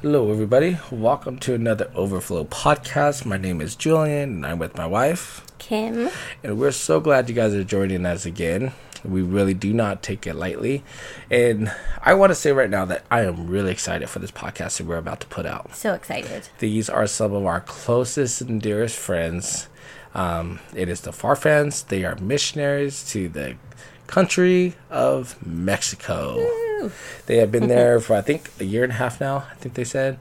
Hello, everybody. Welcome to another Overflow podcast. My name is Julian, and I'm with my wife, Kim. And we're so glad you guys are joining us again. We really do not take it lightly. And I want to say right now that I am really excited for this podcast that we're about to put out. So excited. These are some of our closest and dearest friends. Um, it is the Far Farfans. They are missionaries to the country of Mexico. Woo. They have been there for, I think, a year and a half now, I think they said.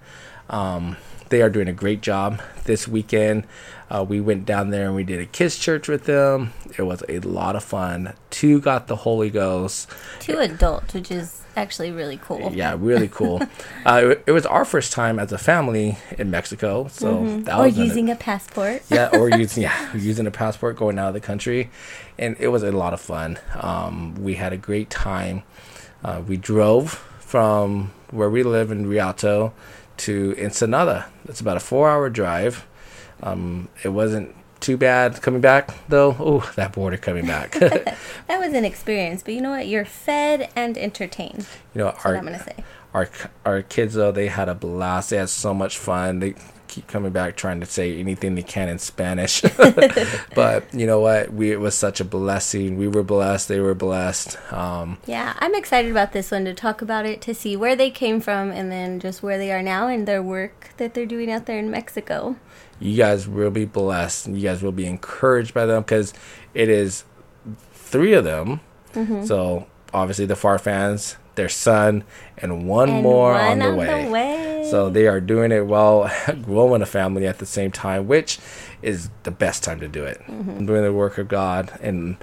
Um, they are doing a great job this weekend. Uh, we went down there and we did a kids church with them. It was a lot of fun. Two got the Holy Ghost. Two adults, which is actually really cool. Yeah, really cool. uh, it, it, was our first time as a family in Mexico, so mm-hmm. that or was using a, a passport. yeah, or using yeah using a passport going out of the country, and it was a lot of fun. Um, we had a great time. Uh, we drove from where we live in Rialto to Ensenada. It's about a four-hour drive. Um, it wasn't too bad coming back though. Oh, that border coming back. that was an experience, but you know what? You're fed and entertained. You know, our, what I'm gonna say. Our our kids though, they had a blast. They had so much fun. They keep coming back trying to say anything they can in Spanish. but you know what? We it was such a blessing. We were blessed. They were blessed. Um, yeah, I'm excited about this one to talk about it, to see where they came from, and then just where they are now and their work that they're doing out there in Mexico. You guys will be blessed. You guys will be encouraged by them because it is three of them. Mm-hmm. So obviously the Farfans, their son, and one and more one on, the, on way. the way. So they are doing it while growing a family at the same time, which is the best time to do it. Mm-hmm. Doing the work of God and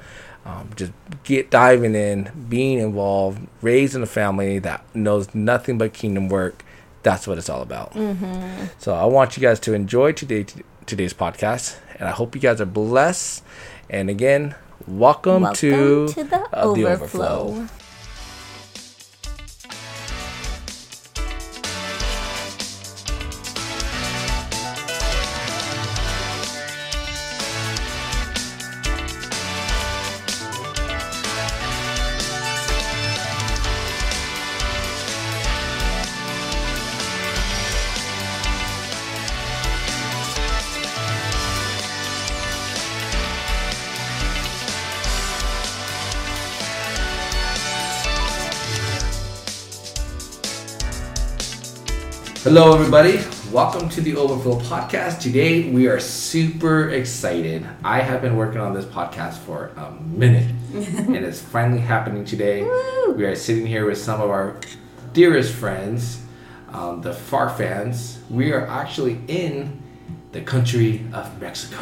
um, just get diving in, being involved, raising a family that knows nothing but kingdom work. That's what it's all about. Mm-hmm. So I want you guys to enjoy today today's podcast, and I hope you guys are blessed. And again, welcome, welcome to, to the, uh, overflow. the overflow. Hello, everybody. Welcome to the Overflow Podcast. Today, we are super excited. I have been working on this podcast for a minute, and it's finally happening today. We are sitting here with some of our dearest friends, um, the Farfans. We are actually in the country of Mexico.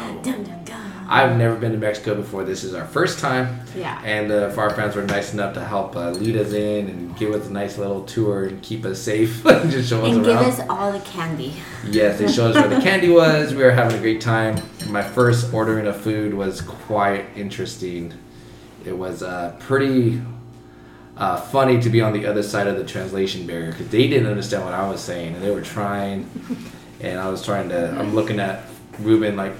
I've never been to Mexico before. This is our first time. Yeah. And the uh, Farfans were nice enough to help uh, lead us in and give us a nice little tour and keep us safe. Just show us and give us all the candy. Yes, they showed us where the candy was. We were having a great time. My first ordering of food was quite interesting. It was uh, pretty uh, funny to be on the other side of the translation barrier because they didn't understand what I was saying and they were trying, and I was trying to. I'm looking at Ruben like,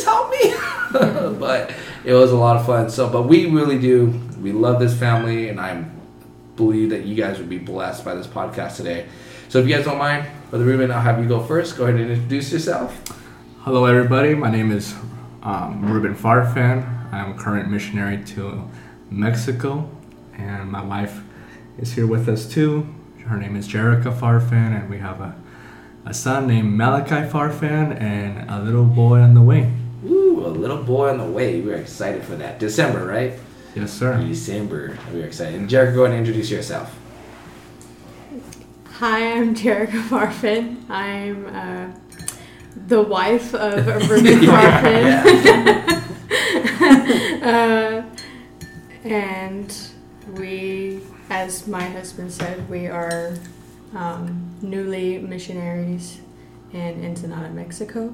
please help me. but it was a lot of fun. So, but we really do. We love this family, and I believe that you guys would be blessed by this podcast today. So, if you guys don't mind, Brother Ruben, I'll have you go first. Go ahead and introduce yourself. Hello, everybody. My name is um, Ruben Farfan. I'm a current missionary to Mexico, and my wife is here with us too. Her name is Jerica Farfan, and we have a, a son named Malachi Farfan and a little boy on the way. Ooh, a little boy on the way. We're excited for that. December, right? Yes, sir. December. We're excited. And Jerica, go ahead and introduce yourself. Hi, I'm Jerica Farfan. I'm uh, the wife of Ruben Farfan. uh, and we, as my husband said, we are um, newly missionaries in Ensenada, Mexico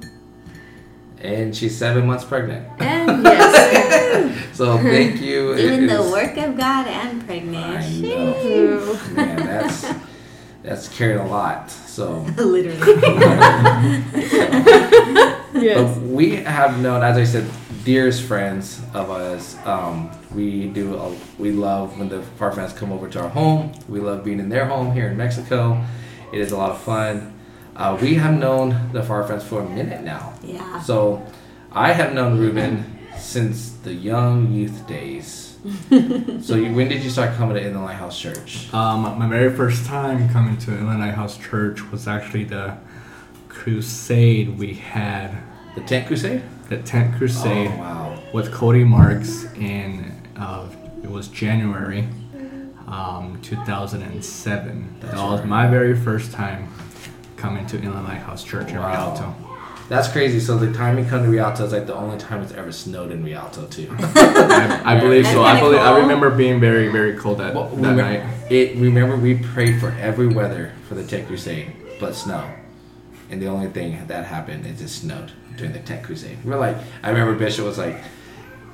and she's seven months pregnant. And yes. so thank you. Doing the work of God and pregnant. I know. Man, that's that's carrying a lot. So literally. yes. But we have known, as I said, dearest friends of us. Um, we do. A, we love when the far Farfans come over to our home. We love being in their home here in Mexico, It is a lot of fun. Uh, we have known the Farfans for a minute now. Yeah. So I have known Ruben since the young youth days. so you, when did you start coming to Inland Lighthouse Church? Um, my very first time coming to Inland Lighthouse Church was actually the crusade we had, The Tent Crusade? the tent crusade Oh, wow. with Cody Marks in uh, it was January um, 2007. That's that was right. my very first time coming to Inland Lighthouse Church in Wow. Rialto. That's crazy. So the time you come to Rialto is like the only time it's ever snowed in Rialto too. I, I believe That's so. I kinda believe I cool. remember being very very cold that, Well, that remem- night. It remember we prayed for every weather for the Tent Crusade, but snow. And the only thing that happened is it snowed during the Tent Crusade. We're like, I remember Bishop was like,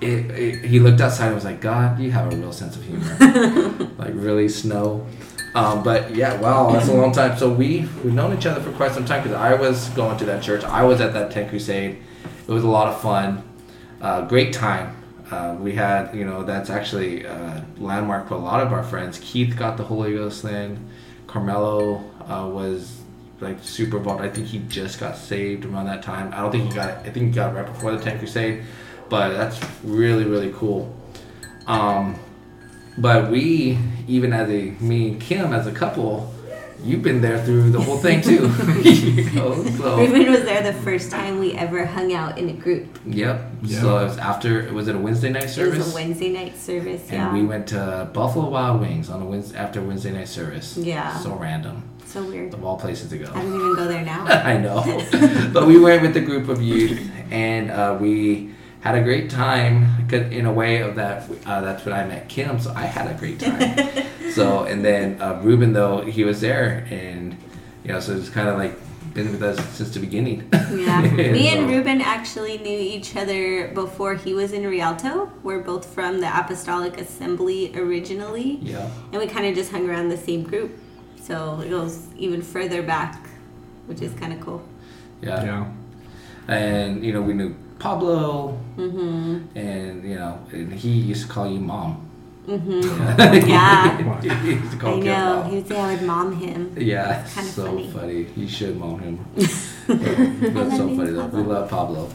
it, it, he looked outside and was like, God, you have a real sense of humor. like really snow. Um, but yeah, wow, that's a long time. So we we've known each other for quite some time because I was going to that church. I was at that Tent Crusade. It was a lot of fun. Uh, great time. Uh, we had, you know, that's actually a landmark for a lot of our friends. Keith got the Holy Ghost then. Carmelo uh, was like super involved. I think he just got saved around that time. I don't think he got. I think he got right before the Tent Crusade. But that's really, really cool. Um, but we, even as a me and Kim as a couple, you've been there through the whole thing too. you know, so Ruben was there the first time we ever hung out in a group. yep. Yeah. So it was after. Was it a Wednesday night service? It service? was a Wednesday night service. And Yeah. we went to Buffalo Wild Wings on a Wednesday after Wednesday night service. Yeah. So random. so weird. Of all places to go. I don't even go there now. I know. but we went with a group of youth and uh, we had a great time 'cause in a way of that uh, that's when I met Kim so I had a great time so and then uh, Ruben though he was there and you know so it's kind of like been with us since the beginning Yeah. Me and So- Ruben actually knew each other before he was in Rialto. We're both from the Apostolic Assembly originally. yeah And we kind of just hung around the same group. So it goes even further back, which is kind of cool. yeah Yeah. and you know we knew Pablo Mm-hmm. and you know and he used to call you mom Mm-hmm. Yeah. he used to call I know. mom. He would say I would mom him. Yeah, Kinda so funny. funny. You should mom him. That's so funny though. We love Pablo.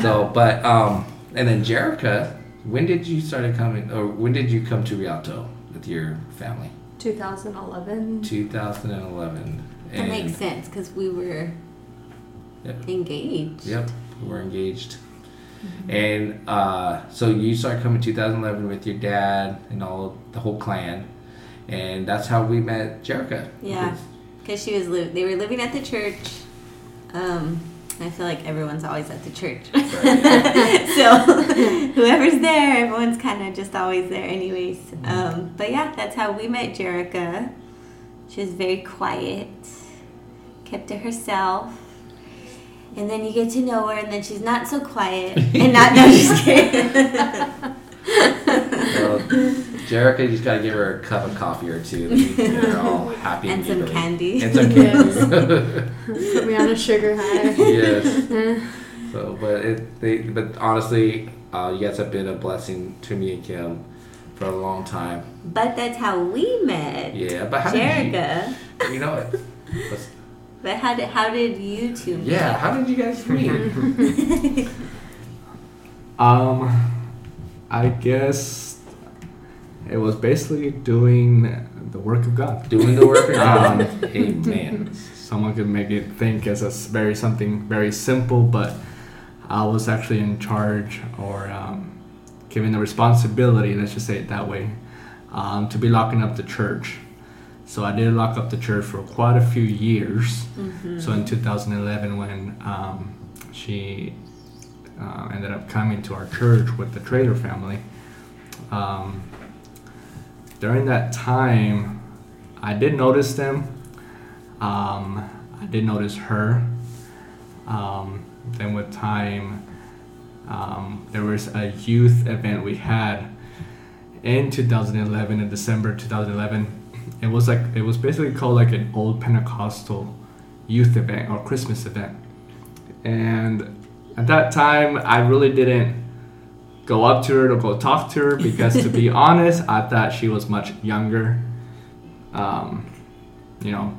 So, but um, and then Jerica, when did you started coming, or when did you come to Rialto with your family? 2011. 2011. That makes sense because we were Yep. engaged. Yep, we were engaged. And uh, so you started coming 2011 with your dad and all the whole clan, and that's how we met Jerica. Yeah, because she was li- they were living at the church. Um, I feel like everyone's always at the church, so whoever's there, everyone's kind of just always there, anyways. Um, but yeah, that's how we met Jerica. She was very quiet, kept to herself. And then you get to know her, and then she's not so quiet, and not no, just kidding. Well, Jerica, you just gotta give her a cup of coffee or two. then you get her all happy And some giggly. candy. And some candy. Put me on a sugar high. yes. So, but it, they, but honestly, uh, you guys have been a blessing to me and Kim for a long time. But that's how we met, Yeah, but how Jerica. did you? You know, let's- But how did how did you two meet? yeah. How did you guys meet? Um, I guess it was basically doing the work of God. Doing the work of Um, God. Amen. Someone could make it think as a very something very simple, but I was actually in charge or um, given the responsibility, let's just say it that way, um, to be locking up the church. So I did lock up the church for quite a few years. So in 2011, when um, she uh, ended up coming to our church with the Trader family, um, during that time, I did notice them. Um, I did notice her. Um, then with time, um, there was a youth event we had in 2011, in December 2011. It was like it was basically called like an old Pentecostal youth event or Christmas event. And at that time, I really didn't go up to her to go talk to her because, to be honest, I thought she was much younger. Um, you know,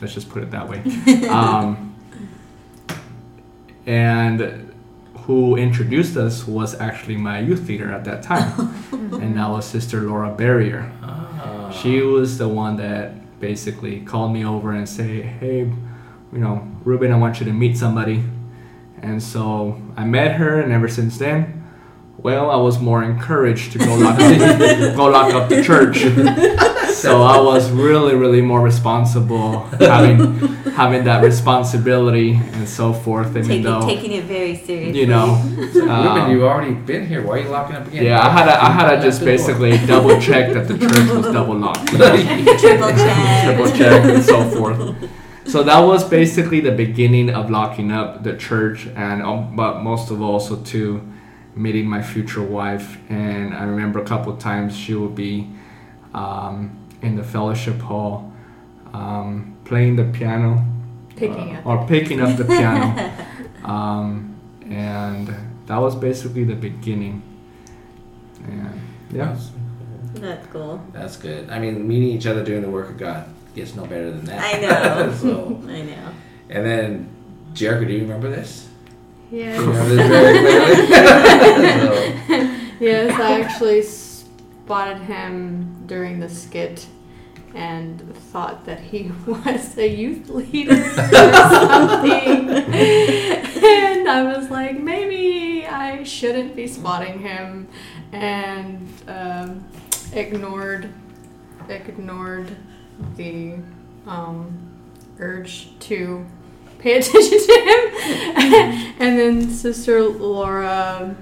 Let's just put it that way. um, and who introduced us was actually my youth leader at that time, and that was Sister Laura Barrier. She was the one that basically called me over and say, "Hey, you know, Ruben, I want you to meet somebody." And so I met her, and ever since then, well, I was more encouraged to go lock up, go lock up the church. so I was really, really more responsible having having that responsibility and so forth. Even Taking, though taking it very seriously. you know, um, you've already been here. Why are you locking up again? yeah, I had to, I had to just Open the door. basically double check that the church was double locked. Triple check. triple check and so forth. So that was basically the beginning of locking up the church, and um, but most of all, also to meeting my future wife. And I remember a couple of times she would be um, in the fellowship hall um, playing the piano Picking up. or picking up the piano, um, and that was basically the beginning. And yeah. That's cool. That's good. I mean, meeting each other doing the work of God gets no better than that. I know. so, I know. and then, Jerica, do you remember this? Do you Yes. remember this very clearly? so, yes, I actually spotted him during the skit and thought that he was a youth leader or something. and I was like, maybe I shouldn't be spotting him and um, ignored ignored the um, urge to pay attention to him. and then Sister Laura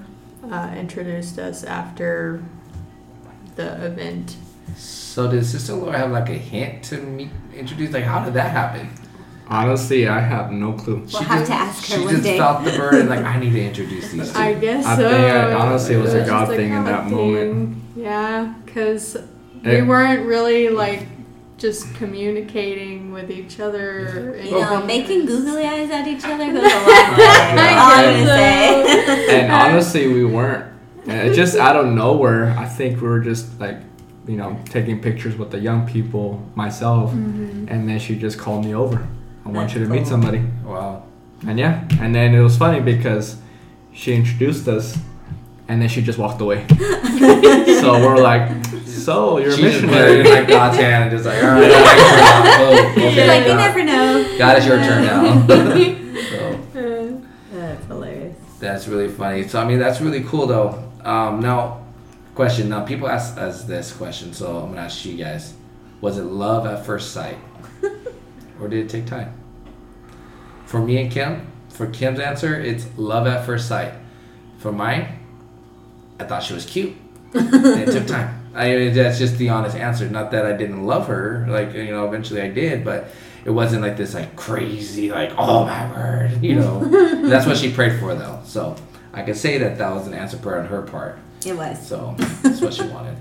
uh, introduced us after the event. so did Sister Laura have like a hint to meet, introduce? Like, how did that happen? Honestly, I have no clue. We'll have to ask her she one just day. felt the burden, and like, I need to introduce these two. I guess I so. think I- honestly, it was a God thing in God that moment. Yeah, because we weren't really like just communicating with each other. You know, making googly eyes at each other goes a long way. That's all I'm gonna say. and honestly, we weren't. And it just out of nowhere, I think we were just like, you know, taking pictures with the young people, myself, Mm-hmm. and then she just called me over. I want you to meet somebody. Wow. And yeah, and then it was funny because she introduced us, and then she just walked away. so we're like, so you're a She just put missionary. in like God's hand and just like, all right, oh, She's okay, like, you God. never know. God, it's your turn now. so That's hilarious. that's really funny. So I mean, that's really cool though. Um, now, question. Now, people ask us this question, so I'm gonna ask you guys: Was it love at first sight, or did it take time? For me and Kim, for Kim's answer, it's love at first sight. For mine, I thought she was cute. it took time. I mean, that's just the honest answer. Not that I didn't love her, like you know, eventually I did, but it wasn't like this like crazy, like oh my word, you know. that's what she prayed for though, so I can say that that was an answer prayer on her part. It was. So that's what she wanted.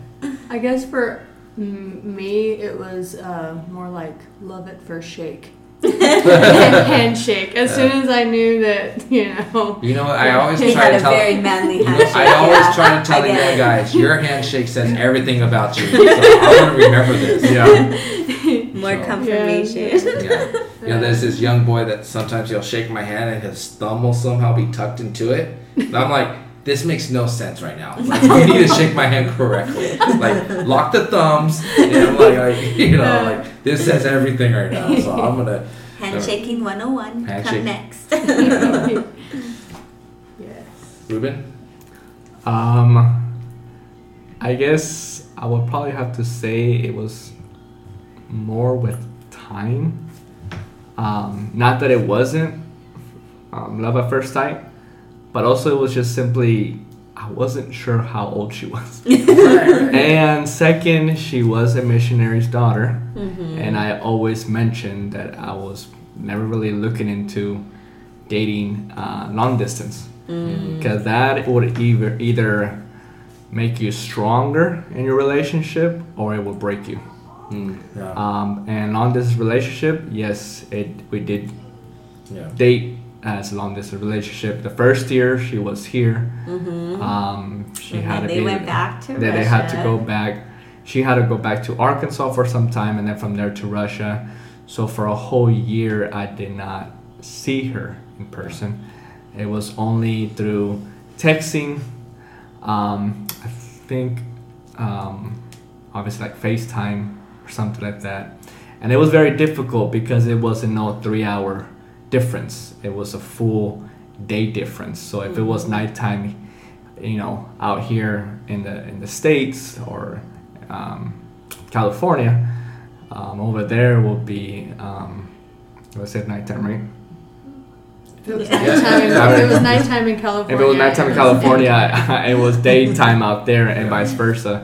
I guess for mm, me, it was uh, more like love at first shake. Handshake. As soon as I knew that, you know. You know. I always He try had to a tell. very manly You know, handshake. I always yeah. try to tell I the get young it. guys, your handshake says everything about you. So I want to remember this. yeah. More So- confirmation. Yeah. You know, there's this young boy that sometimes he'll shake my hand and his thumb will somehow be tucked into it. And I'm like, this makes no sense right now. Like, you need to shake my hand correctly. Like, lock the thumbs. And I'm like, like, you know, like, this says everything right now. So I'm going to. Handshaking 101. Handshake. Come next. yes. Ruben? Um, I guess I would probably have to say it was more with time. Um, not that it wasn't um, love at first sight, but also it was just simply I wasn't sure how old she was. and second, she was a missionary's daughter, Mm-hmm. and I always mentioned that I was never really looking into dating uh, long distance Mm. because that would either either make you stronger in your relationship or it will break you. Mm, yeah. Um, and long distance relationship, yes, it we did yeah. date as a long distance relationship. The first year she was here. Mm-hmm. Um, she had to they be, went back to Then they had to go back. She had to go back to Arkansas for some time, and then from there to Russia. So for a whole year, I did not see her in person. It was only through texting. Um, I think, um, obviously, like FaceTime or something like that. And it was very difficult because it wasn't no three hour difference. It was a full day difference. So if it was nighttime, you know, out here in the in the states or um, California, um, over there will be um, let's say nighttime, right? If it was Yeah. nighttime, in- Yeah. if it was nighttime in California. If it was nighttime in California, it was daytime out there, and vice versa.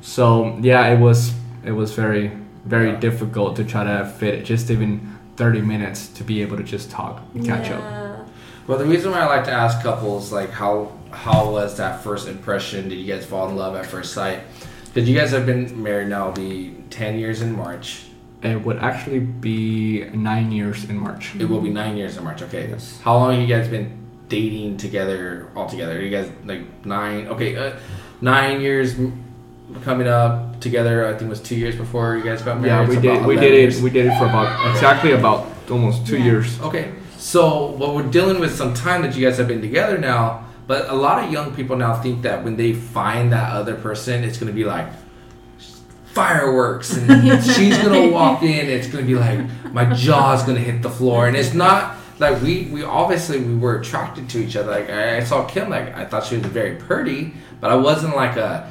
So yeah, it was it was very very Yeah. difficult to try to fit it, just even thirty minutes to be able to just talk and catch up. Well, the reason why I like to ask couples like how how was that first impression? Did you guys fall in love at first sight? Because you guys have been married now, be ten years in March. It would actually be nine years in March. It will be nine years in March. Okay. Yes. How long have you guys been dating together all together? You guys like nine? Okay, uh, nine years coming up together. I think it was two years before you guys got married. Yeah, we so did we 11 did it years. we did it for about exactly about almost two Yeah. years. Okay, so what we're dealing with some time that you guys have been together now, but a lot of young people now think that when they find that other person, it's gonna be like fireworks, and she's gonna walk in. It's gonna be like my jaw's gonna hit the floor, and it's not like we we obviously we were attracted to each other. Like I, I saw Kim, like I thought she was very pretty, but I wasn't like a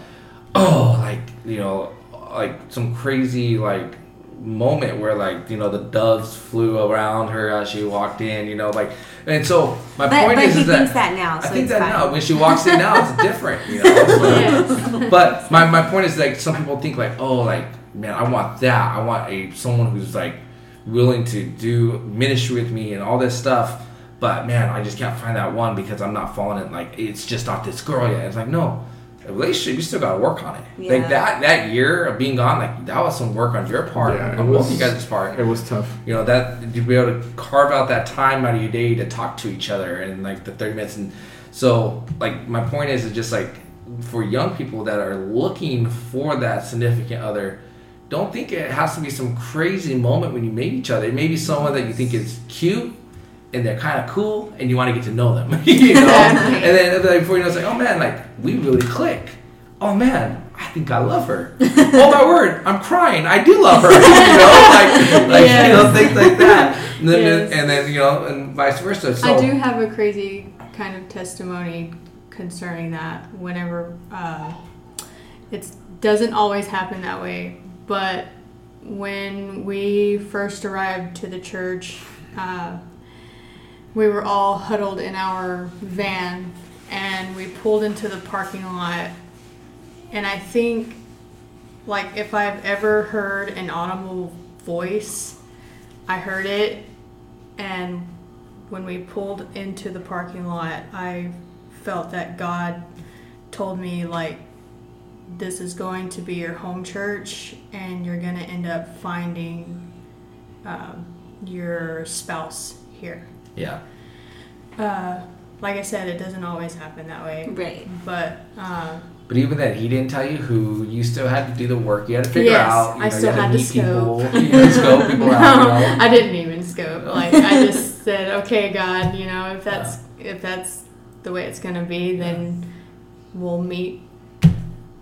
oh like you know like some crazy like moment where like you know the doves flew around her as she walked in you know like and so my But, point but is, he is that thinks that now. I think that fine. now when she walks in now it's different you know Yes. but my, my point is like some people think like oh like man I want that I want a someone who's like willing to do ministry with me and all this stuff but man I just can't find that one because I'm not falling in like it's just not this girl yet it's like no a relationship you still gotta work on it Yeah. like that that year of being gone like that was some work on your part Yeah, it on both was- of you guys' part It was tough. you know that to be able to carve out that time out of your day to talk to each other and like the 30 minutes and so like my point is is just like for young people that are looking for that significant other don't think it has to be some crazy moment when you meet each other it may be someone that you think is cute and they're kind of cool and you want to get to know them you know and then like, before you know it's like oh man like we really click oh man I think I love her. oh my word, I'm crying. I do love her. you know, like, like you know, things like that. And then, Yes. and then you know, and vice versa. So I do have a crazy kind of testimony concerning that. Whenever uh, it doesn't always happen that way, but when we first arrived to the church, uh, we were all huddled in our van, and we pulled into the parking lot. And I think, like, if I've ever heard an audible voice, I heard it, and when we pulled into the parking lot, I felt that God told me, like, this is going to be your home church, and you're going to end up finding um, your spouse here. Yeah, Uh, like I said, it doesn't always happen that way. Right. But uh, but even then, he didn't tell you who. You still had to do the work. You had to figure Yes, out. You I still you had, had to to meet people. scope. You had to scope people out. You know? I didn't even scope. Like I just said, okay, God, you know, if that's if that's the way it's gonna be, then we'll meet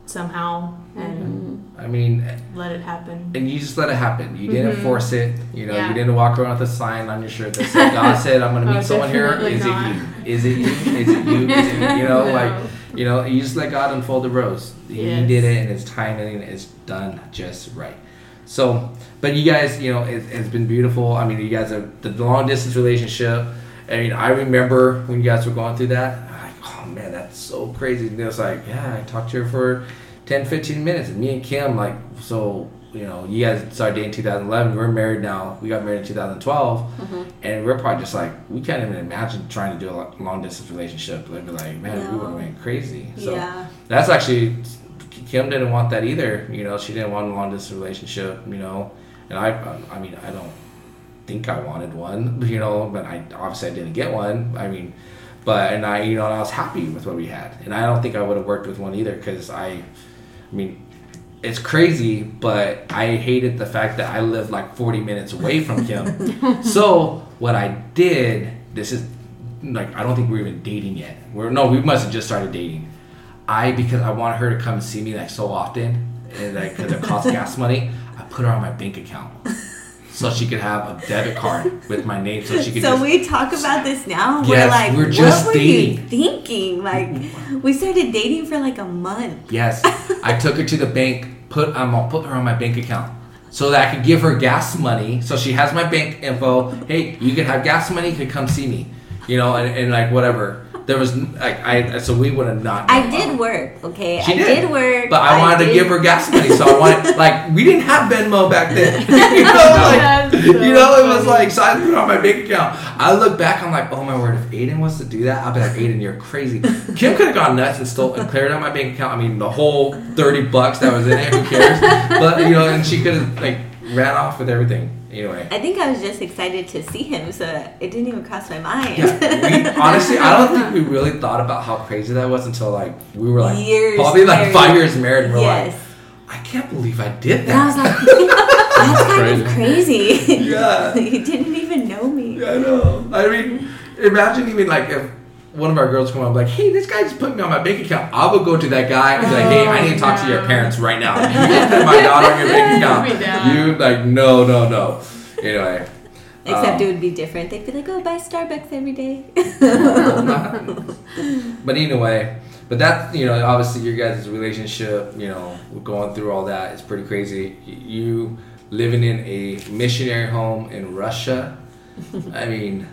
somehow and I mean, let it happen. and you just let it happen. You didn't Mhm. force it. You know, Yeah. you didn't walk around with a sign on your shirt that said, "God said I'm going to Oh, meet someone here." definitely Is not. it you? Is it you? Is it you? Is it you? You know, No. like you know, you just let God unfold the rose. He Yes. did it, and His timing it's done just right. So, but you guys, you know, it, it's been beautiful. I mean, you guys have the long distance relationship. I mean, I remember when you guys were going through that. I'm like, oh man, that's so crazy. And it was like, yeah, I talked to her for 10, 15 minutes. And me and Kim, like, so, you know, you guys started dating in 2011. We're married now. We got married in 2012. Mm-hmm. And we're probably just like, we can't even imagine trying to do a long distance relationship. Like, like, man, we would have No. went crazy. So Yeah. that's actually, Kim didn't want that either. You know, she didn't want a long distance relationship, you know. And I, um, I mean, I don't think I wanted one, you know, but I obviously I didn't get one. I mean, but and I, you know, I was happy with what we had, and I don't think I would have worked with one either because I, I mean, it's crazy, but I hated the fact that I lived like 40 minutes away from him. so what I did, this is like I don't think we we're even dating yet. We're no, we must have just started dating. I because I want her to come and see me like so often, and like because it costs gas money, I put her on my bank account. So she could have a debit card with my name, so she could. So just, we talk about this now. Yes, we're like, we're just what were you thinking? Like, we started dating for like a month. Yes, I took her to the bank. Put um, I'll put her on my bank account so that I could give her gas money. So she has my bank info. Hey, you can have gas money. You can come see me. You know, and, and like whatever. There was like I so we would have not. I did work, okay? She I did. did, work. But I wanted to give her gas money, so I wanted like we didn't have Venmo back then. you know, like That's you know, it was like so I put it on my bank account. I look back, I'm like, oh my word, if Aiden wants to do that, I'll be like, Aiden, you're crazy. Kim could have gone nuts and stole and cleared out my bank account. I mean, the whole thirty bucks that was in it, who cares? But you know, and she could have like ran off with everything. Anyway. I think I was just excited to see him, so it didn't even cross my mind. Yeah, we, honestly, I don't think we really thought about how crazy that was until like we were like Years probably like married. five years married. And we're yes. like, I can't believe I did and I was like, that's kind of crazy. Yeah. you didn't even know me. I know. I mean, imagine even like if one of our girls come up like, hey, this guy just put me on my bank account. I would go to that guy and be like, hey, I need to talk to your Oh, parents right now. You just put my daughter on your bank account. Put me down. You like, no, no, no. Anyway. Except um, it would be different. They'd be like, oh, buy Starbucks every day. but anyway, but that you know, obviously your guys' relationship, you know, going through all that is pretty crazy. You living in a missionary home in Russia. I mean,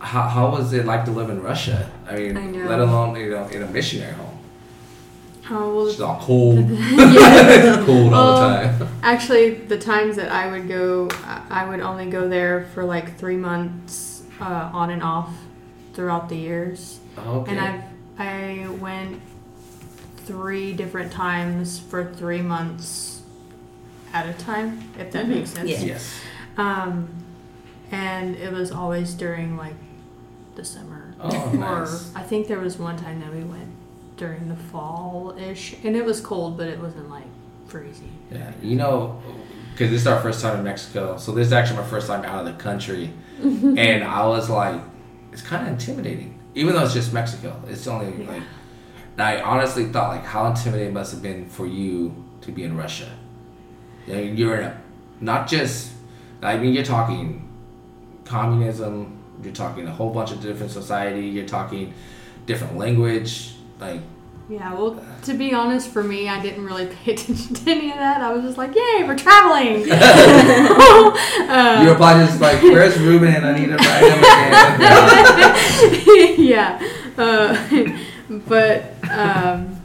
how, how was it like to live in Russia? I mean, I know. let alone you know in a missionary home. Oh, well, It's all cold, yeah. cold all the time. Actually, the times that I would go, I I would only go there for like three months uh, on and off throughout the years. Okay. And I've I went three different times for three months at a time, if that Mhm. makes sense. Yeah. yes. Um, and it was always during like the summer. Oh, or nice. I think there was one time that we went during the fall ish, and it was cold, but it wasn't like freezing. Yeah, you know, because this is our first time in Mexico, so this is actually my first time out of the country, and I was like, it's kind of intimidating, even though it's just Mexico. It's only Yeah. like, I honestly thought like how intimidating must have been for you to be in Russia. I mean, you're in a, not just, I mean, you're talking communism. You're talking a whole bunch of different society. You're talking different language. Like, Yeah, well, to be honest, for me, I didn't really pay attention to any of that. I was just like, "Yay, we're traveling!" Uh, you're probably just like, where's Ruben? And I need to write him again. yeah, uh, but um,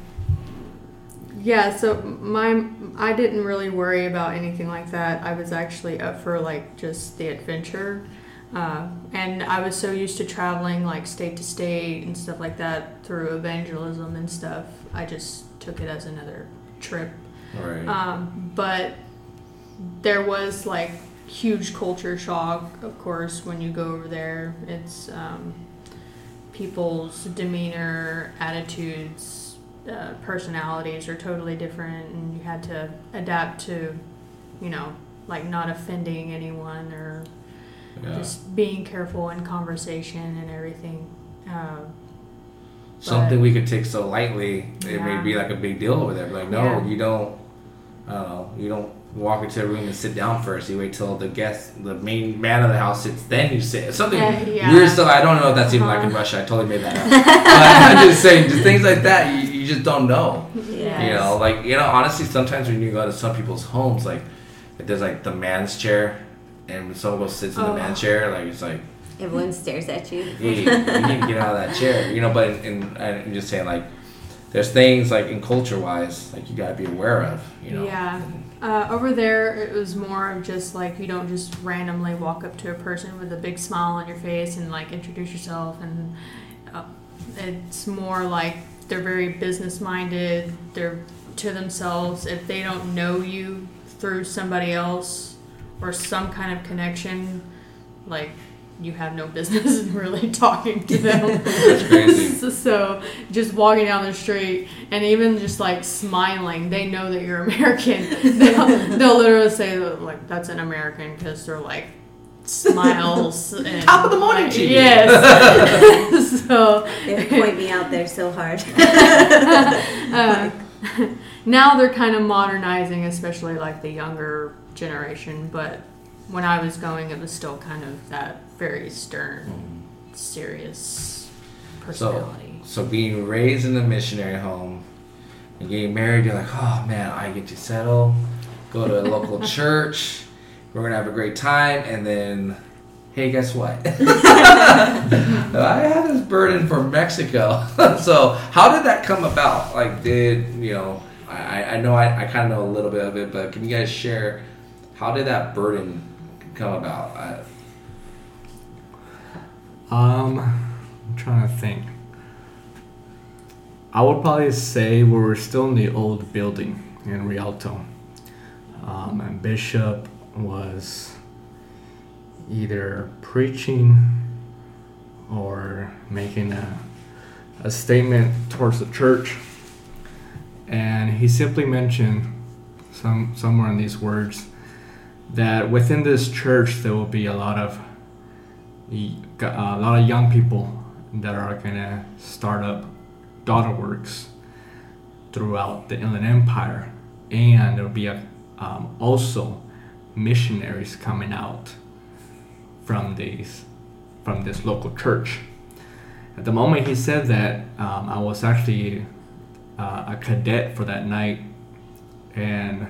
yeah. So my I didn't really worry about anything like that. I was actually up for like just the adventure, uh, and I was so used to traveling like state to state and stuff like that through evangelism and stuff. I just took it as another trip. Right. Um, but there was like huge culture shock, of course, when you go over there. It's um, people's demeanor, attitudes, uh, personalities are totally different, and you had to adapt to, you know, like not offending anyone or Yeah. just being careful in conversation and everything. Uh, something we could take so lightly, it may be like a big deal over there. Like, no, Yeah. you don't. I don't know. You don't walk into a room and sit down first. You wait till the guest, the main man of the house sits, then you sit. Something Uh, yeah. weird stuff. I don't know if that's even like in Uh-huh. Russia. I totally made that up. but I'm just saying, just things like that. You, you just don't know. Yeah. You know, like you know, honestly, sometimes when you go to some people's homes, like if there's like the man's chair, and when someone goes sits in the Oh. man's chair, like it's like Everyone stares at you. hey, you need to get out of that chair. You know, but in, in, I'm just saying, like, there's things like in culture wise, like you gotta be aware of. You know. Yeah. Uh, over there, it was more of just like you don't just randomly walk up to a person with a big smile on your face and like introduce yourself, and uh, it's more like they're very business minded. They're to themselves. If they don't know you through somebody else or some kind of connection, like you have no business really talking to them. That's crazy. so, so just walking down the street and even just like smiling, they know that you're American. They'll, they'll literally say like that's an American because they're like smiles and Top of the morning, like, you. Yes. so They point me out there so hard. uh, now they're kind of modernizing, especially like the younger generation. But when I was going, it was still kind of that very stern, mm-hmm. serious personality. so being raised in a missionary home and getting married, you're like, oh man, I get to settle, go to a local church, we're gonna have a great time, and then, hey, guess what? I have this burden for Mexico. so, how did that come about? Like, did you know? I, I know I, I kind of know a little bit of it, but can you guys share how did that burden come about? I, Um, I'm trying to think. I would probably say we were still in the old building in Rialto. Um, and Bishop was either preaching or making a, a statement towards the church. And he simply mentioned some somewhere in these words that within this church there will be a lot of a lot of young people that are gonna start up daughter works throughout the Inland Empire, and there will be a, um, also missionaries coming out from these from this local church. At the moment he said that, um, I was actually uh, a cadet for that night, and,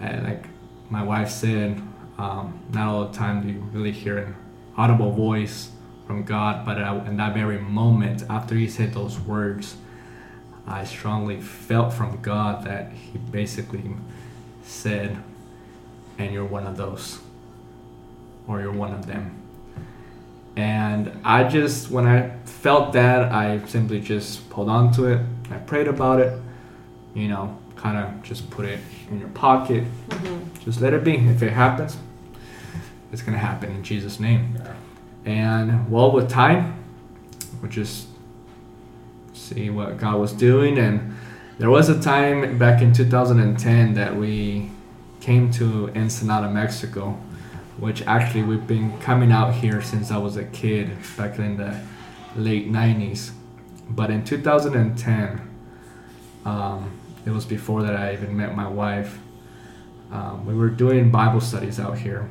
and like my wife said, um, not all the time do you really hear an audible voice from God, but in that very moment, after he said those words, I strongly felt from God that he basically said, and you're one of those, or you're one of them. And I just, when I felt that, I simply just pulled onto it. I prayed about it, you know, kind of just put it in your pocket. Just let it be. If it happens, it's going to happen in Jesus' name. And well, with time, we just see what God was doing. And there was a time back in 2010 that we came to Ensenada, Mexico, which actually we've been coming out here since I was a kid back in the late 90s. But in 2010, um, it was before that I even met my wife. Um, we were doing Bible studies out here.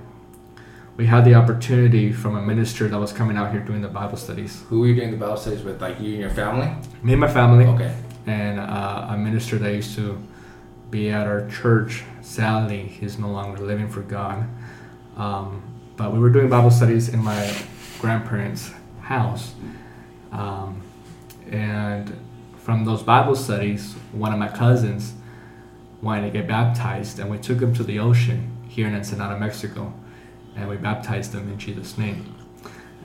We had the opportunity from a minister that was coming out here doing the Bible studies. who were you doing the Bible studies with? Like you and your family? Me and my family, Okay. and uh, a minister that used to be at our church. Sadly, he's no longer living for God. Um, but we were doing Bible studies in my grandparents' house. Um, and from those Bible studies, one of my cousins wanted to get baptized, and we took him to the ocean here in Ensenada, Mexico, and we baptized him in Jesus' name.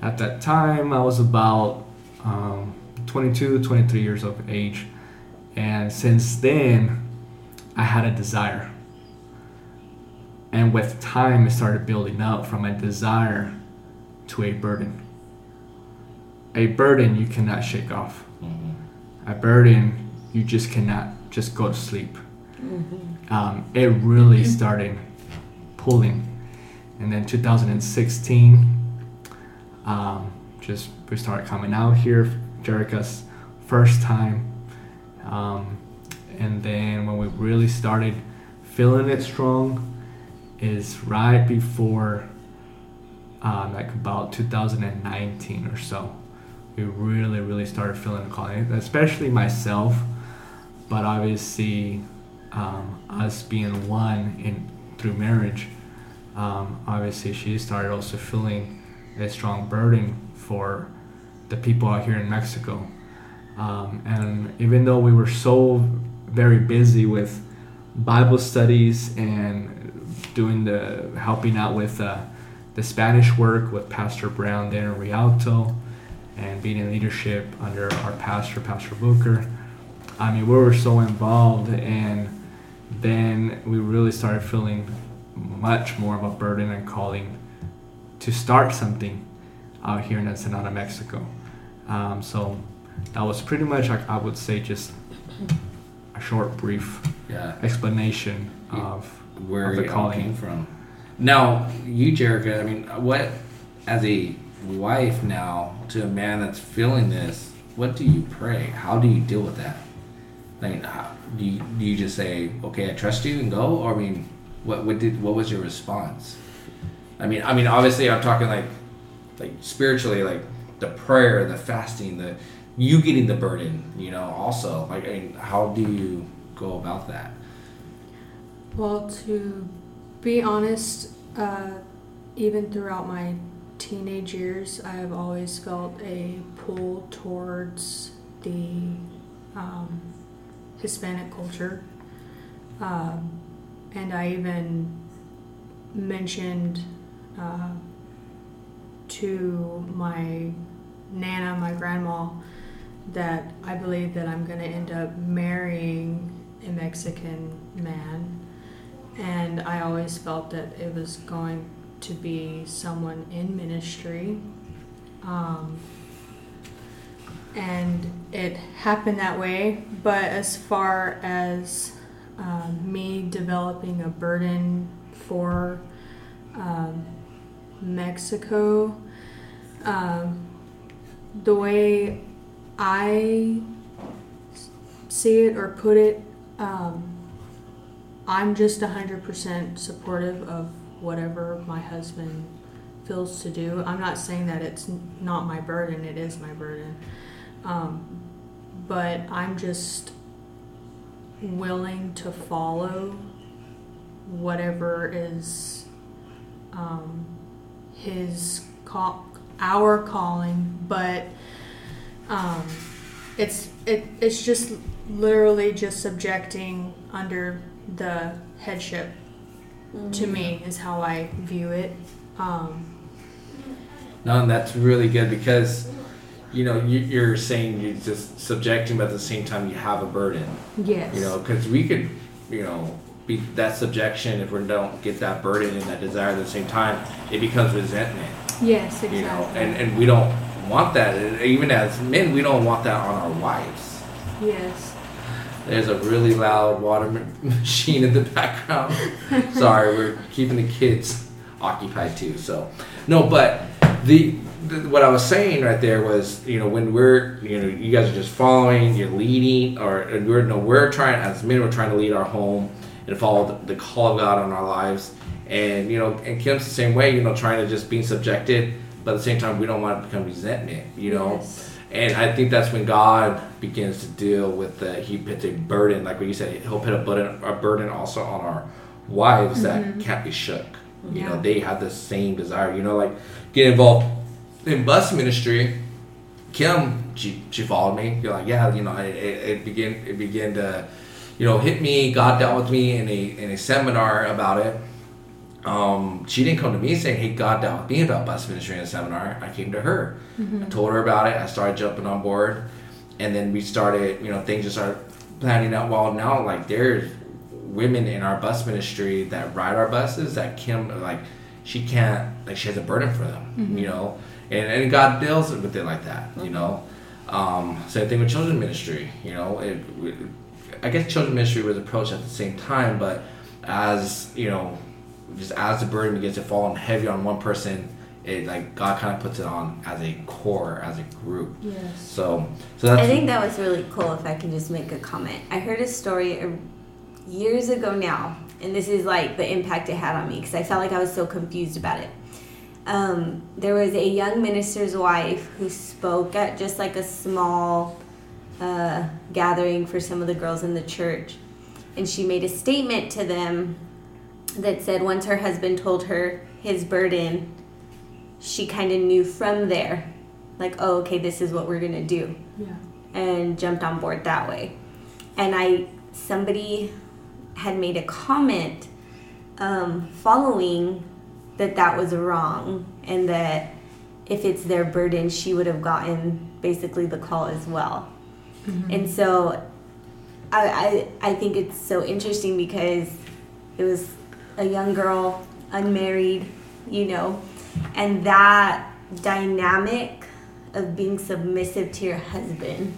At that time, I was about um, 22, 23 years of age, and since then, I had a desire. And with time, it started building up from a desire to a burden. A burden you cannot shake off. A burden you just cannot just go to sleep. Um, it really started pulling. And then 2016, um, just we started coming out here, Jerica's first time. Um, and then when we really started feeling it strong is right before um, like about 2019 or so we really really started feeling the calling especially myself but obviously um, us being one in through marriage um, obviously she started also feeling a strong burden for the people out here in mexico. Um, and even though we were so very busy with Bible studies and doing the helping out with uh, the Spanish work with Pastor Brown there in Rialto and being in leadership under our pastor, Pastor Booker. I mean, we were so involved, and then we really started feeling much more of a burden and calling to start something out here in Ensenada, Mexico. Um, so that was pretty much, I, I would say, just a short, brief Yeah. explanation of Where of the calling. came from. Now, you, Jerica, I mean, what, as a wife now to a man that's feeling this, what do you pray? How do you deal with that? I mean, how, do you do you just say, "Okay, I trust you," and go, or I mean, what what did what was your response? I mean, I mean, obviously, I'm talking like, like spiritually, like the prayer, the fasting, the you getting the burden, you know. Also, like, I mean, how do you go about that? Well, to be honest, uh, even throughout my teenage years, I have always felt a pull towards the um, Hispanic culture. Um, and I even mentioned uh, to my nana, my grandma, that I believe that I'm going to end up marrying a Mexican man and I always felt that it was going to be someone in ministry. Um, and it happened that way, but as far as um, me developing a burden for um, Mexico, um, the way I see it or put it, um, I'm just 100% supportive of whatever my husband feels to do. I'm not saying that it's not my burden, it is my burden. Um, but I'm just willing to follow whatever is um, his call, our calling, but um, it's it, it's just literally just subjecting under the headship to me is how I view it. Um, No, and that's really good because, you know, you, you're saying you're just subjecting, but at the same time you have a burden. yes. You know, because we could, you know, be that subjection if we don't get that burden and that desire at the same time, it becomes resentment. Yes, exactly. You know, and and we don't want that. Even as men, we don't want that on our wives. yes. There's a really loud water ma- machine in the background. Sorry, we're keeping the kids occupied too. So, no, but the, the what I was saying right there was, you know, when we're, you know, you guys are just following, you're leading, or and we're no, we're trying as men, we're trying to lead our home and follow the, the call of God on our lives. And you know, and Kim's the same way, you know, trying to just being subjected, but at the same time, we don't want to become resentment, you know. Yes. And I think that's when God begins to deal with that. He puts a burden, like what you said, He'll put a burden, a burden also on our wives that mm-hmm. can't be shook. You know, they have the same desire. You know, like get involved in bus ministry. Kim, she, she followed me. You're like, yeah, you know, it, it, it began it began to, you know, hit me. God dealt with me in a in a seminar about it. Um, she didn't come to me saying, "Hey, God dealt with me about bus ministry in a seminar." I came to her. I told her about it. I started jumping on board, and then we started. You know, things just started planning out well. Now, like there's women in our bus ministry that ride our buses that Kim like she can't like she has a burden for them. You know, and and God deals with it like that. You know, um, same thing with children ministry. You know, it, I guess children ministry was approached at the same time, but as you know, just as the burden begins to fall on heavy on one person, it like God kind of puts it on as a core, as a group. Yes. So, so that's I think that was really cool. If I can just make a comment, I heard a story uh, years ago now, and this is like the impact it had on me because I felt like I was so confused about it. Um, there was a young minister's wife who spoke at just like a small uh, gathering for some of the girls in the church, and she made a statement to them that said once her husband told her his burden, she kind of knew from there, like, oh, okay, this is what we're gonna do Yeah. and jumped on board that way. And I somebody had made a comment um, following that that was wrong and that if it's their burden, she would have gotten basically the call as well. And so I, I I think it's so interesting because it was a young girl, unmarried, you know, and that dynamic of being submissive to your husband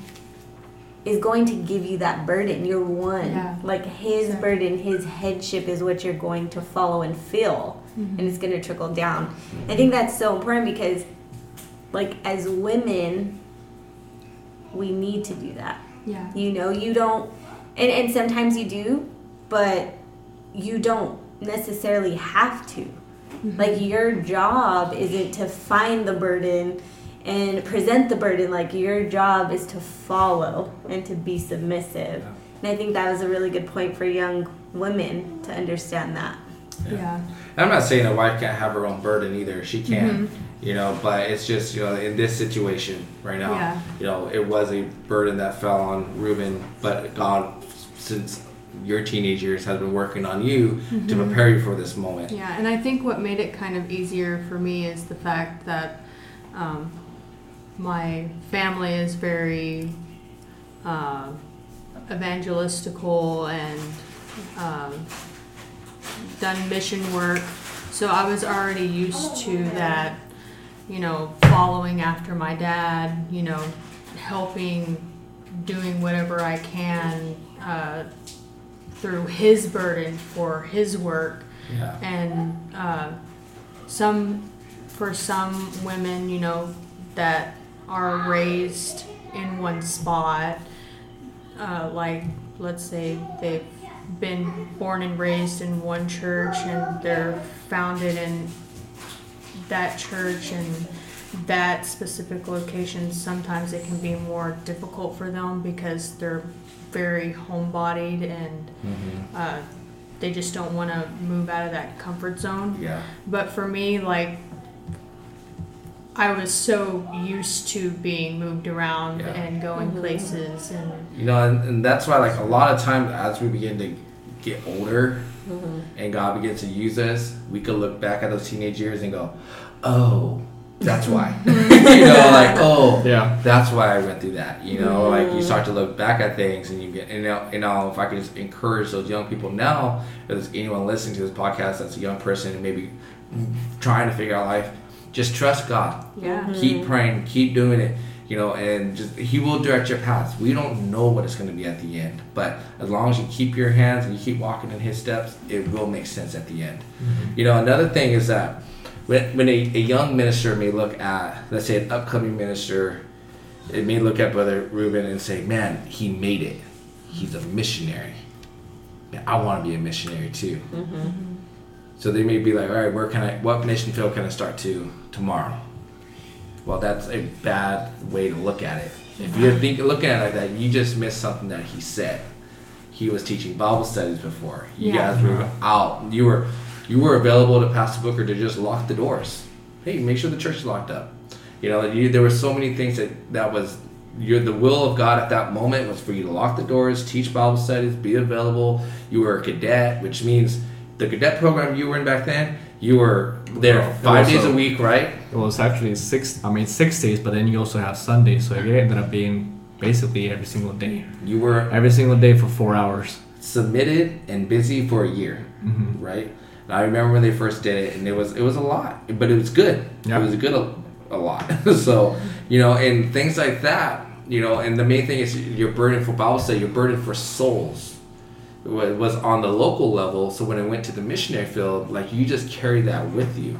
is going to give you that burden. You're one. Yeah. Like his burden, his headship is what you're going to follow and feel. Mm-hmm. And it's going to trickle down. I think that's so important because, like, as women, we need to do that. Yeah. You know, you don't, and, and sometimes you do, but you don't necessarily have to. Like, your job isn't to find the burden and present the burden. Like, your job is to follow and to be submissive. And I think that was a really good point for young women to understand that. Yeah. I'm not saying a wife can't have her own burden either. She can, Mm-hmm. you know, but it's just, you know, in this situation right now, Yeah. you know, it was a burden that fell on Ruben, but God, since your teenage years, has been working on you to Mm-hmm. prepare you for this moment. Yeah, and I think what made it kind of easier for me is the fact that um, my family is very uh, evangelistical and um, done mission work. So I was already used to that, you know, following after my dad, you know, helping, doing whatever I can uh, through his burden for his work Yeah. and uh, some for some women you know that are raised in one spot uh, like let's say they've been born and raised in one church and they're founded in that church and that specific location sometimes it can be more difficult for them because they're very homebodied and Mm-hmm. uh, they just don't want to move out of that comfort zone. Yeah. But for me, like, I was so used to being moved around Yeah. and going places, and You know, and, and that's why, like, a lot of times as we begin to get older and God begins to use us, we could look back at those teenage years and go, oh, that's why. you know, like, oh, Yeah. that's why I went through that. You know, like you start to look back at things and you get, and know, and now if I could just encourage those young people now, if there's anyone listening to this podcast that's a young person and maybe trying to figure out life, just trust God. yeah, mm-hmm. Keep praying, keep doing it, you know, and just He will direct your paths. We don't know what it's going to be at the end, but as long as you keep your hands and you keep walking in His steps, it will make sense at the end. Mm-hmm. You know, another thing is that when, when a, a young minister may look at, let's say, an upcoming minister, it may look at Brother Ruben and say, "Man, he made it. He's a missionary. Man, I want to be a missionary too." Mm-hmm. So they may be like, all right, where can I, what mission field can I start to tomorrow? Well, that's a bad way to look at it. If you're thinking, looking at it like that, you just missed something that he said. He was teaching Bible studies before. You Yeah. guys were mm-hmm. out. You were, you were available to pass the book or to just lock the doors. Hey, make sure the church is locked up. You know, you, there were so many things that that was you're the will of God at that moment was for you to lock the doors, teach Bible studies, be available. You were a cadet, which means the cadet program you were in back then, you were there Well, five days a week, right? It was actually six. I mean, six days, but then you also have Sundays, so it ended up being basically every single day, You were every single day for four hours. submitted and busy for a year, Mm-hmm. right? And I remember when they first did it, and it was it was a lot, but it was good. Yeah. It was good a, a lot. so you know, and things like that, you know, and the main thing is your burden for Bible study, your burden for souls. It was on the local level, so when it went to the missionary field, like you just carry that with you,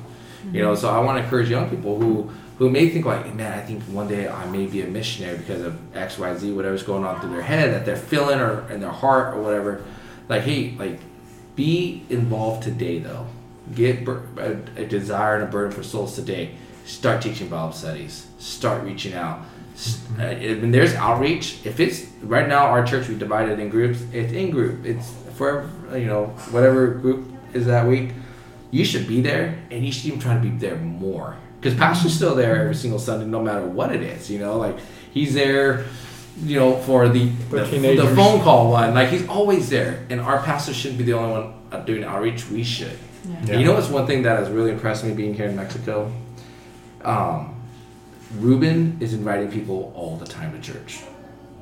you know. Mm-hmm. So I want to encourage young people who who may think like, man, I think one day I may be a missionary because of X, Y, Z, whatever's going on through their head that they're feeling or in their heart or whatever. Like, hey, like, be involved today though. Get bur- a, a desire and a burden for souls today. Start teaching Bible studies. Start reaching out. S- Uh, and there's outreach. If it's right now, our church we divided in groups. It's in group. It's for you know whatever group is that week. You should be there, and you should even try to be there more. Because pastor's still there every single Sunday, no matter what it is. You know, like he's there. You know, for the the, the phone call one, like he's always there. And our pastor shouldn't be the only one uh, doing outreach. We should. yeah. And You know what's one thing that has really impressed me being here in Mexico? Um, Ruben is inviting people all the time to church.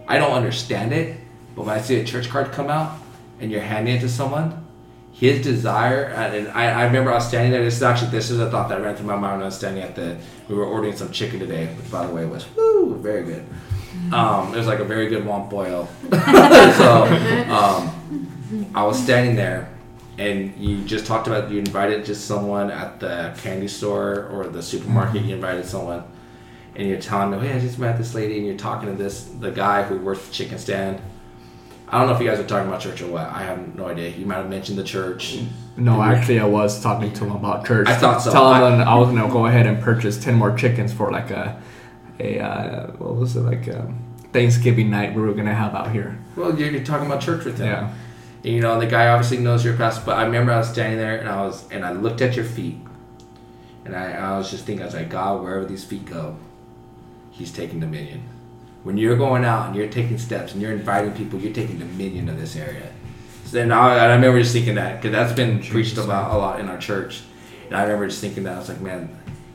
I don't understand it, but when I see a church card come out and you're handing it to someone, his desire, and I, I remember I was standing there. This is actually this is a thought that ran through my mind when I was standing at the. We were ordering some chicken today, which by the way was woo very good. Um, it was like a very good womp boil. so um, I was standing there, and you just talked about you invited just someone at the candy store or the supermarket. You invited someone, and you're telling me, "Hey, I just met this lady," and you're talking to this the guy who works the chicken stand. I don't know if you guys are talking about church or what. I have no idea. You might have mentioned the church. No, actually, I was talking to him about church. I thought so. Tell him I was gonna go ahead and purchase ten more chickens for like a, a uh, what was it like a Thanksgiving night we were gonna have out here. Well, you're, you're talking about church with him. Yeah. And, you know, the guy obviously knows your past, but I remember I was standing there and I was and I looked at your feet, and I, I was just thinking, I was like, God, wherever these feet go, He's taking dominion. When you're going out and you're taking steps and you're inviting people, you're taking dominion of this area. So then I, I remember just thinking that because that's been preached about a lot in our church, and I remember just thinking that I was like, man,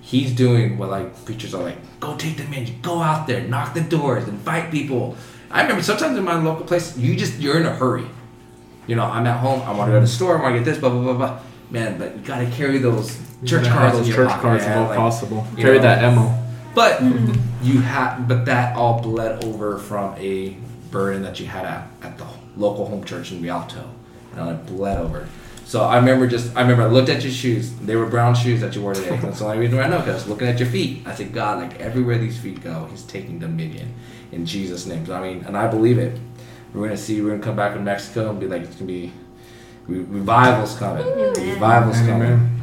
he's doing what like preachers are like, go take the dominion, go out there, knock the doors, invite people. I remember sometimes in my local place, you just you're in a hurry. You know, I'm at home, I want to go to the store, I want to get this, blah blah blah blah. Man, but you gotta carry those church You gotta cards those church pocket, cards man, if all like- possible. Carry know. that ammo. but mm-hmm. you had, but that all bled over from a burden that you had at, at the local home church in Rialto, and it bled over. So I remember just, I remember I looked at your shoes. They were brown shoes that you wore today. That's the only reason why I know because I was looking at your feet. I said, God, like everywhere these feet go, He's taking dominion in Jesus' name. So, I mean, and I believe it. We're gonna see. We're gonna come back from Mexico and be like, it's gonna be re- revivals coming. Revivals coming Amen.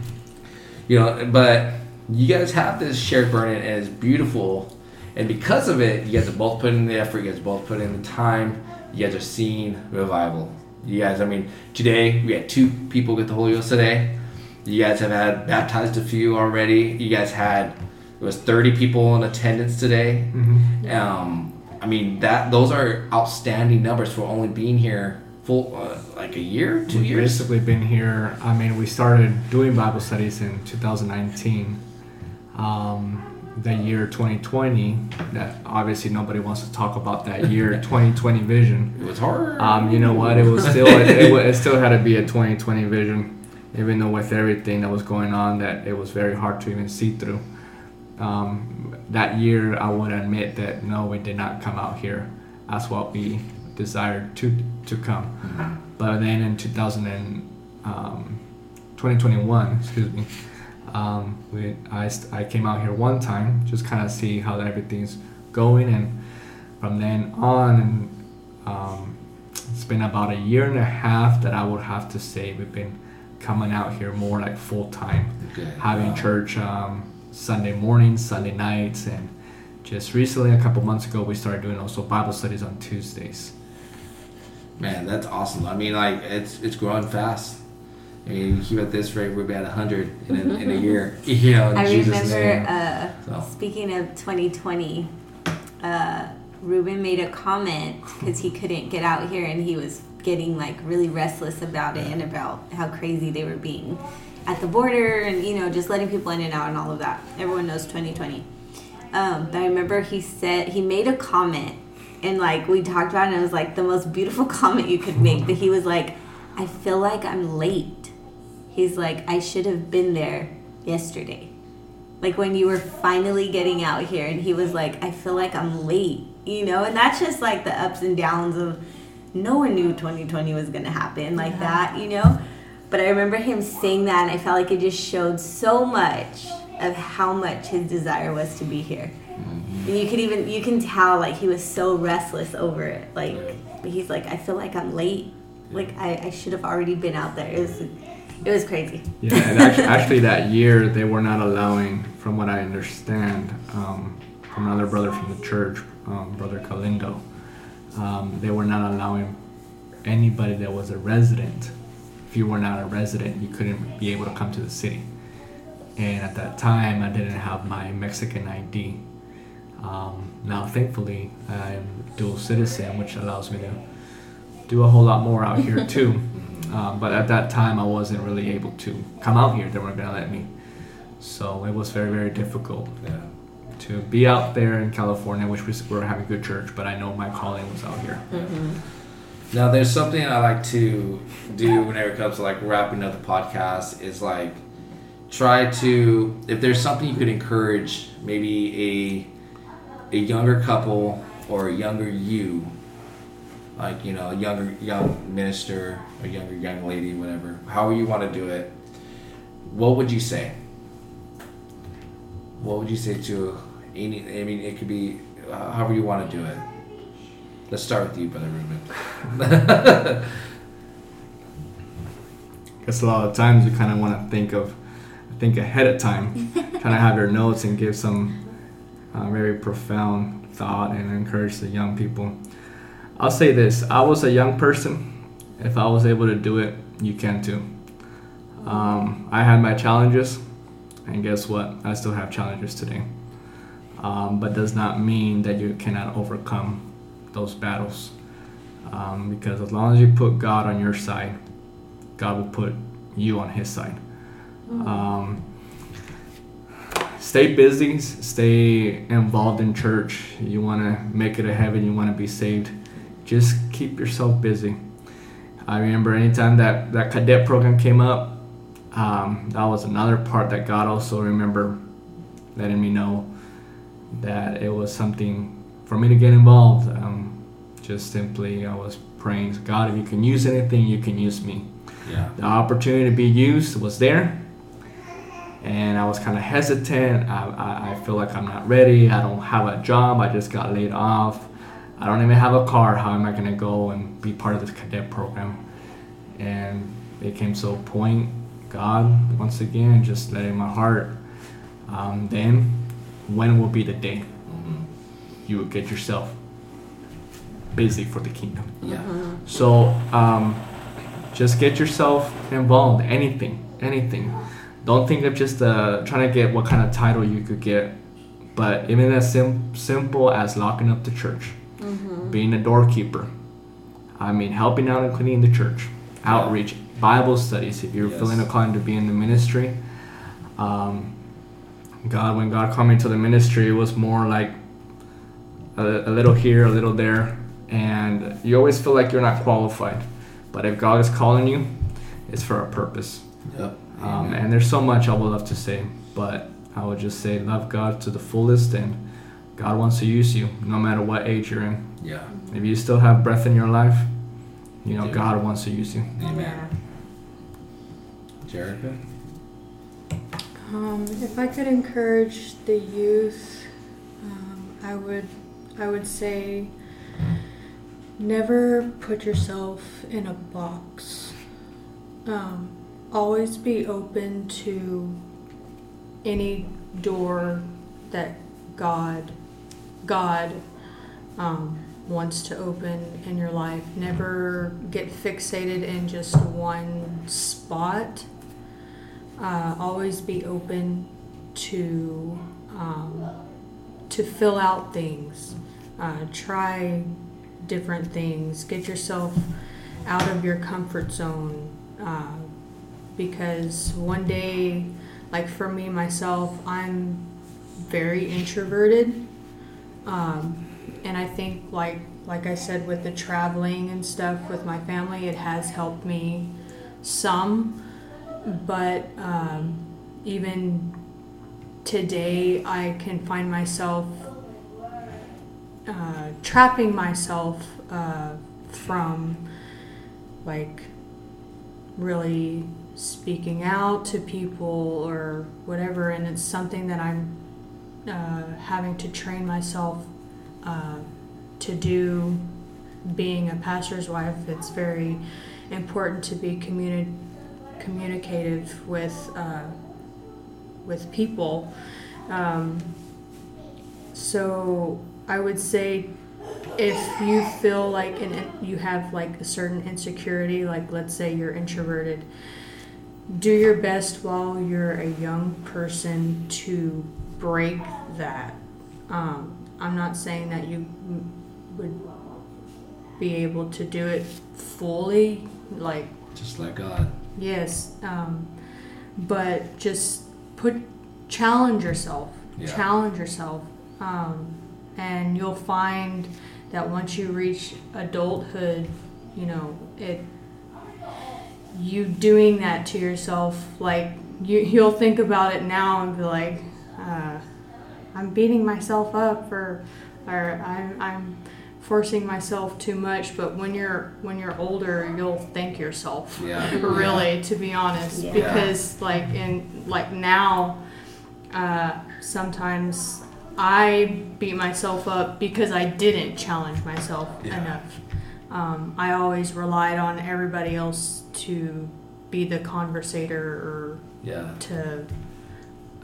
you know but you guys have this shared burden and it's beautiful and because of it you guys are both putting in the effort you guys both put in the time you guys are seeing revival you guys i mean today we had two people get the holy ghost today you guys have had baptized a few already you guys had it was 30 people in attendance today Mhm. um, i mean that those are outstanding numbers for only being here full uh, like a year two We've years basically been here. I mean, we started doing Bible studies in 2019. Um, the year 2020. That obviously nobody wants to talk about that year 2020 vision. it was hard Um, you know what? It was still it, wa- it still had to be a 2020 vision, even though with everything that was going on, that it was very hard to even see through. Um, that year, I would admit that no, we did not come out here as what we desired to to come. But then in 2000 and, um, 2021, excuse me, um, we I, I came out here one time just kind of see how everything's going, and from then on, and um, it's been about a year and a half that I would have to say we've been coming out here more like full time, Okay. having church um, Sunday mornings, Sunday nights, and just recently, a couple months ago, we started doing also Bible studies on Tuesdays. Man, that's awesome. I mean, like it's it's growing fast. I mean, you keep at this rate, we'll be at hundred in a, in a year. You know, I Jesus' remember, uh, So. speaking of 2020, uh, Ruben made a comment because he couldn't get out here and he was getting like really restless about it and about how crazy they were being at the border and you know just letting people in and out and all of that. Everyone knows 2020. Um, but I remember he said he made a comment and like we talked about it and it was like the most beautiful comment you could make. But he was like, "I feel like I'm late." He's like, "I should have been there yesterday." like when you were finally getting out here and he was like i feel like i'm late you know? And that's just like the ups and downs of no one knew 2020 was going to happen like that you know? But i remember him saying that and i felt like it just showed so much of how much his desire was to be here. Mm-hmm. And you could even you can tell like he was so restless over it. Like he's like i feel like i'm late. Like i, I should have already been out there. It was it was crazy Yeah, and actually, actually, that year they were not allowing, from what I understand, um, from another brother from the church, um, Brother Galindo, um, they were not allowing anybody that was a resident. If you were not a resident, you couldn't be able to come to the city. And at that time, I didn't have my Mexican ID. Um, now, thankfully, I'm dual citizen, which allows me to do a whole lot more out here too. Um, but at that time, I wasn't really able to come out here. They weren't gonna let me. So it was very, very difficult yeah. to be out there in California, which we were having good church, but I know my calling was out here. Now, there's something I like to do whenever it comes to like wrapping up the podcast is like try to if there's something you could encourage maybe a a younger couple or a younger you like you know a younger young minister a younger young lady whatever however you want to do it what would you say? What would you say to any i mean it could be uh, however you want to do it. Let's start with you brother ruben. Because a lot of times you kind of want to think of think ahead of time. Kind of have your notes and give some uh, very profound thought and encourage the young people i'll say this i was a young person. If i was able to do it you can too. Um, i had my challenges and guess what? I still have challenges today. Um, but does not mean that you cannot overcome those battles. Um, because as long as you put god on your side god will put you on his side. Um, stay busy, stay involved in church. You want to make it a heaven, you want to be saved. Just keep yourself busy. I remember anytime that that cadet program came up, um, that was another part that God also remember letting me know that it was something for me to get involved. Um, just simply, I was praying, God, if you can use anything, you can use me. yeah The opportunity to be used was there, and I was kind of hesitant. I, I, I feel like I'm not ready. I don't have a job. I just got laid off. I don't even have a car. How am I going to go and be part of this cadet program? And it came to a point, God, once again, just letting my heart. Um, then, when will be the day Mhm. you will get yourself busy for the kingdom? yeah So um, just get yourself involved. Anything, anything. Don't think of just uh, trying to get what kind of title you could get, but even as sim- simple as locking up the church, being a doorkeeper. I mean, helping out and cleaning the church, outreach, Bible studies. If you're Yes. feeling inclined to be in the ministry, um, God, when God called me to the ministry, it was more like a, a little here, a little there, and you always feel like you're not qualified. But if God is calling you, it's for a purpose. yep Um, and there's so much I would love to say, but I would just say love God to the fullest, and God wants to use you no matter what age you're in. Yeah If you still have breath in your life, you know Yeah. God wants to use you. amen Jerica? Um, if I could encourage the youth, um, I would, I would say, never put yourself in a box. Um, always be open to any door that God, God, um, wants to open in your life. Never get fixated in just one spot. Uh, always be open to um, to fill out things. Uh, try different things. Get yourself out of your comfort zone uh, because one day like for me myself i'm very introverted. Um, and i think like like i said with the traveling and stuff with my family it has helped me some. But um, even today I can find myself uh, trapping myself uh, from like really speaking out to people or whatever. And it's something that I'm uh, having to train myself uh, to do being a pastor's wife it's very important to be communi- communicative with uh, with people. Um, so I would say if you feel like an, you have like a certain insecurity, like let's say you're introverted, do your best while you're a young person to break that. Um, I'm not saying that you would be able to do it fully, like Just like God. Yes, um, but just put challenge yourself. Yeah. Challenge yourself, um, and you'll find that once you reach adulthood, you know, it you doing that to yourself, like you you'll think about it now and be like, uh, I'm beating myself up or or I'm I'm forcing myself too much. But when you're when you're older, you'll thank yourself. Yeah. Really, to be honest, Yeah. because like in like now, uh, sometimes I beat myself up because I didn't challenge myself Yeah. enough. Um, I always relied on everybody else to be the conversator or Yeah. to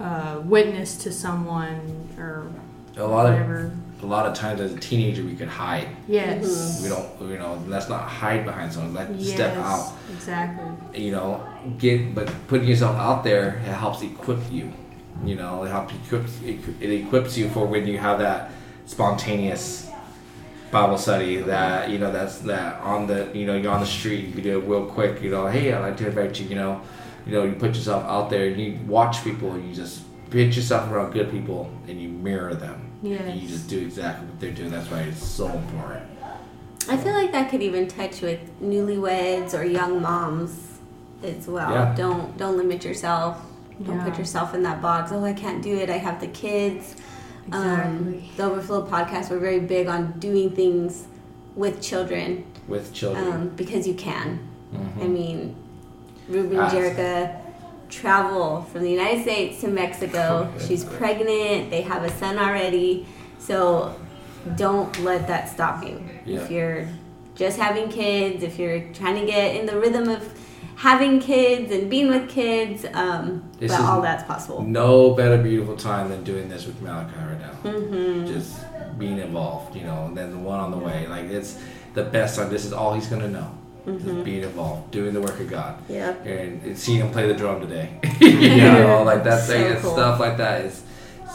uh, witness to someone or A lot of a lot of times as a teenager we could hide. Yes. We don't you know, let's not hide behind someone. Let's Yes. step out. Exactly. you know, get but putting yourself out there it helps equip you. You know, it helps equip it equips you for when you have that spontaneous Bible study that you know that's that on the you know you're on the street you do it real quick you know hey I'd like to invite you you know you know you put yourself out there and you watch people and you just put yourself around good people and you mirror them and you just do exactly what they're doing that's why it's so important I feel like that could even touch with newlyweds or young moms as well. Yeah. Don't don't limit yourself. Don't put yourself in that box. Oh, I can't do it. I have the kids. Um, Exactly. the Overflow podcast, we're very big on doing things with children with children um, because you can. Mhm. I mean, Ruben Ah. Jerica travel from the United States to Mexico. She's pregnant. They have a son already. So don't let that stop you. Yeah. If you're just having kids, if you're trying to get in the rhythm of having kids and being with kids, um, This but is- all that's possible. no better beautiful time than doing this with Malachi right now Mm-hmm. just being involved, you know, and then the one on the way. Like it's the best time. This is all he's gonna know. Just being involved, doing the work of God, Yeah. and, and seeing him play the drum today. you know, like that So thing and cool. stuff like that is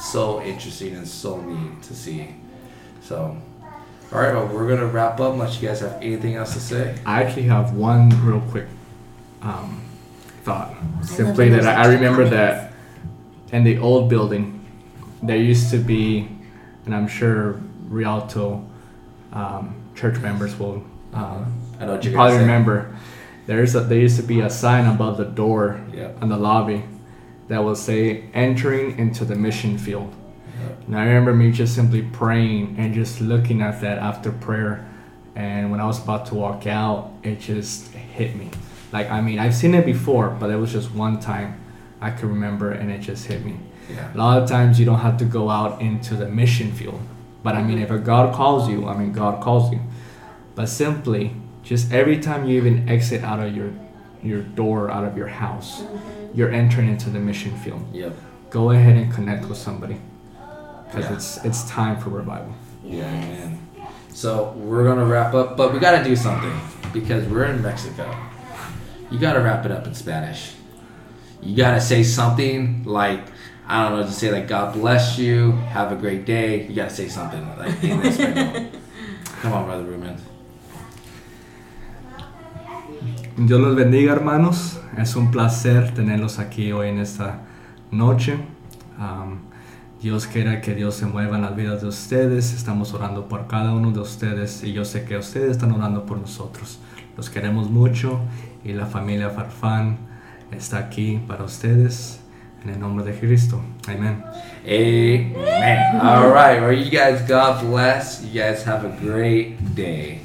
so interesting and so neat to see. So, all right, well, we're gonna wrap up. Unless you guys have anything else to say. I actually have one real quick um, thought. Simply when that I, I remember that in the old building, there used to be, and I'm sure Rialto um, church members will um, I know what you probably remember. There's a, there used to be a sign above the door in the lobby that will say "Entering into the mission field." And I remember me just simply praying and just looking at that after prayer. And when I was about to walk out, it just hit me. Like, I mean, I've seen it before, but it was just one time I could remember and it just hit me. Yeah. A lot of times you don't have to go out into the mission field. But I mean, if a God calls you, I mean, God calls you. But simply, just every time you even exit out of your, your door, out of your house, you're entering into the mission field Yep. go ahead and connect with somebody because Yeah. it's it's time for revival. Yeah, man. So we're gonna wrap up, but we gotta do something because we're in Mexico. You gotta wrap it up in Spanish. You gotta say something like I don't know, just say like God bless you, have a great day. You gotta say something like in. Come on, brother Ruben. Dios los bendiga, hermanos. Es un placer tenerlos aquí hoy en esta noche. Am, Dios quiera que Dios se mueva en las vidas de ustedes. Estamos orando por cada uno de ustedes y yo sé que ustedes están orando por nosotros. Los queremos mucho y la familia Farfán está aquí para ustedes en el nombre de Cristo. Amén. Amen. All right, well, you guys, God bless. You guys have a great day.